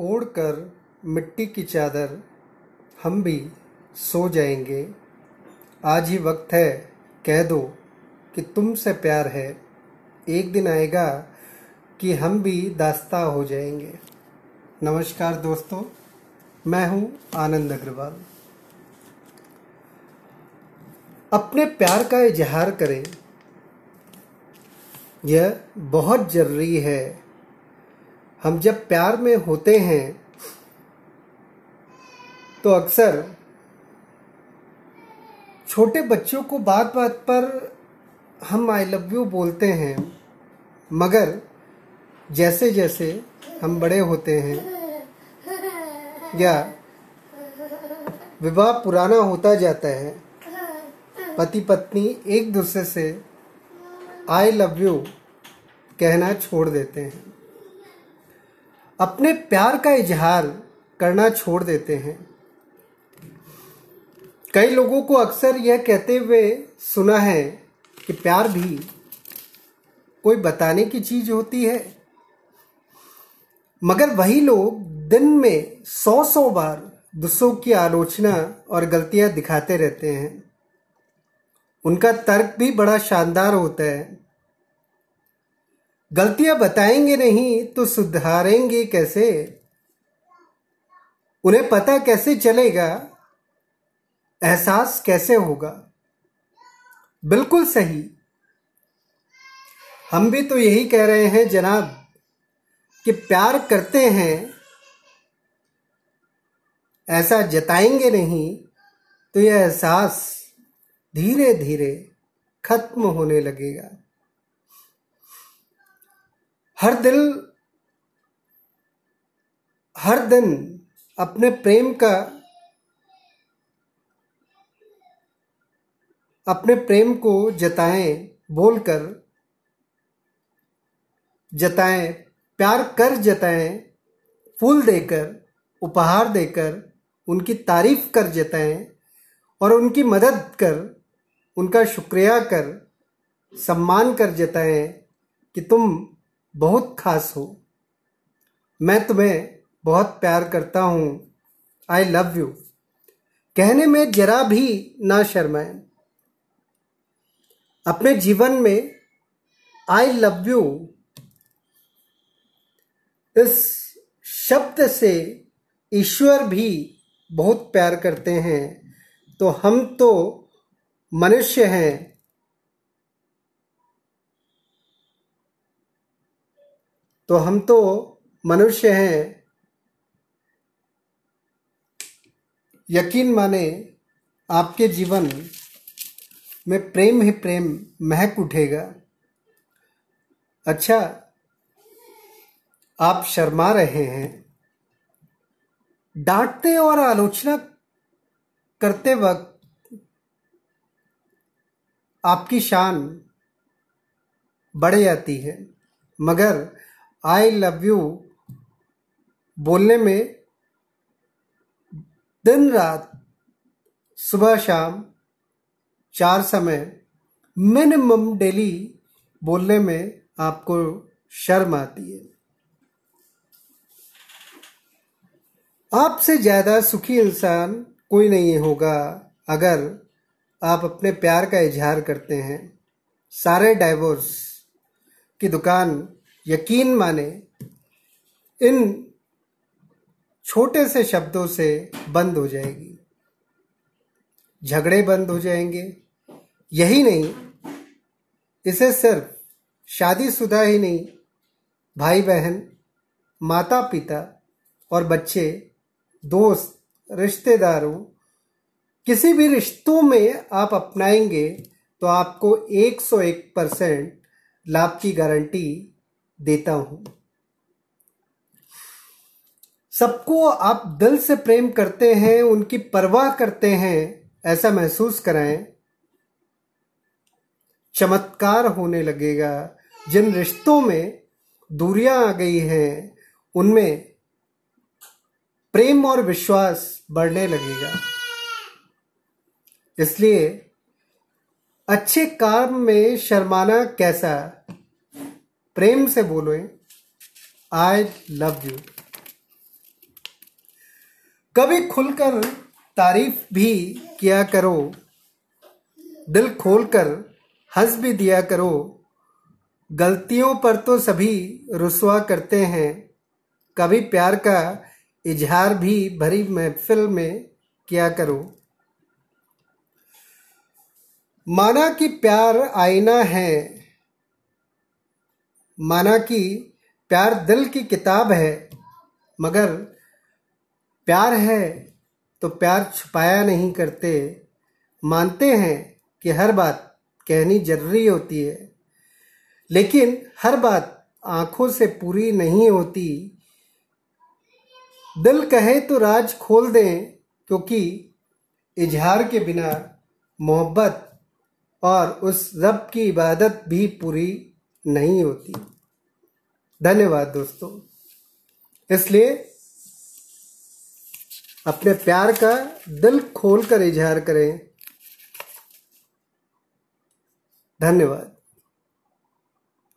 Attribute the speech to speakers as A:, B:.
A: ओढ़कर मिट्टी की चादर, हम भी सो जाएँगे। आज ही वक्त है, कह दो कि तुमसे प्यार है। एक दिन आएगा कि हम भी दास्ता हो जाएँगे। नमस्कार दोस्तों, मैं हूँ आनंद अग्रवाल। अपने प्यार का इजहार करें। यह बहुत ज़रूरी है हम जब प्यार में होते हैं तो अक्सर छोटे बच्चों को बात बात पर हम आई लव यू बोलते हैं, मगर जैसे जैसे हम बड़े होते हैं, या विवाह पुराना होता जाता है पति पत्नी एक दूसरे से आई लव यू कहना छोड़ देते हैं। अपने प्यार का इजहार करना छोड़ देते हैं। कई लोगों को अक्सर यह कहते हुए सुना है कि प्यार भी कोई बताने की चीज़ होती है। मगर वही लोग दिन में सौ सौ बार दूसरों की आलोचना और गलतियाँ दिखाते रहते हैं। उनका तर्क भी बड़ा शानदार होता है। गलतियाँ बताएँगे नहीं तो सुधारेंगे कैसे? उन्हें पता कैसे चलेगा? एहसास कैसे होगा? बिल्कुल सही। हम भी तो यही कह रहे हैं, जनाब, कि प्यार करते हैं, ऐसा जताएँगे नहीं तो यह एहसास धीरे धीरे खत्म होने लगेगा। हर दिल, हर दिन अपने प्रेम का, अपने प्रेम को जताएँ, बोलकर जताएँ, प्यार कर जताएँ, फूल देकर, उपहार देकर, उनकी तारीफ़ कर जताएँ और उनकी मदद कर, उनका शुक्रिया कर, सम्मान कर जताएँ कि तुम बहुत खास हो। मैं तुम्हें बहुत प्यार करता हूँ। आई लव यू कहने में जरा भी ना शर्माए। अपने जीवन में आई लव यू इस शब्द से ईश्वर भी बहुत प्यार करते हैं। तो हम तो मनुष्य हैं। तो हम तो मनुष्य हैं। यकीन माने आपके जीवन में प्रेम ही प्रेम महक उठेगा। अच्छा आप शर्मा रहे हैं। डांटते और आलोचना करते वक्त आपकी शान बढ़ जाती है। मगर आई लव यू बोलने में दिन रात, सुबह शाम, चार समय मिनिमम डेली बोलने में आपको शर्म आती है। आपसे ज़्यादा सुखी इंसान कोई नहीं होगा अगर आप अपने प्यार का इजहार करते हैं। सारे डाइवोर्स की दुकान यकीन माने, इन छोटे से शब्दों से बंद हो जाएगी। झगड़े बंद हो जाएँगे। यही नहीं, इसे सिर्फ़ शादीशुदा ही नहीं भाई बहन माता पिता और बच्चे, दोस्त, रिश्तेदारों, किसी भी रिश्तों में आप अपनाएँगे तो आपको 101 परसेंट लाभ की गारंटी देता हूँ। सबको आप दिल से प्रेम करते हैं, उनकी परवाह करते हैं, ऐसा महसूस कराएँ। चमत्कार होने लगेगा। जिन रिश्तों में दूरियाँ आ गई हैं, उनमें प्रेम और विश्वास बढ़ने लगेगा। इसलिए, अच्छे काम में शर्माना कैसा? प्रेम से बोलो आई लव यू कभी खुलकर तारीफ़ भी किया करो, दिल खोलकर हंस भी दिया करो। गलतियों पर तो सभी रुसवा करते हैं। कभी प्यार का इजहार भी भरी महफिल में किया करो। माना कि प्यार आईना है माना कि प्यार दिल की किताब है, मगर प्यार है तो प्यार छुपाया नहीं करते। मानते हैं कि हर बात कहनी ज़रूरी होती है, लेकिन हर बात आँखों से पूरी नहीं होती। दिल कहे तो राज खोल दें, क्योंकि इजहार के बिना मोहब्बत और उस रब की इबादत भी पूरी नहीं होती। धन्यवाद दोस्तों। इसलिए अपने प्यार का दिल खोल कर इजहार करें। धन्यवाद।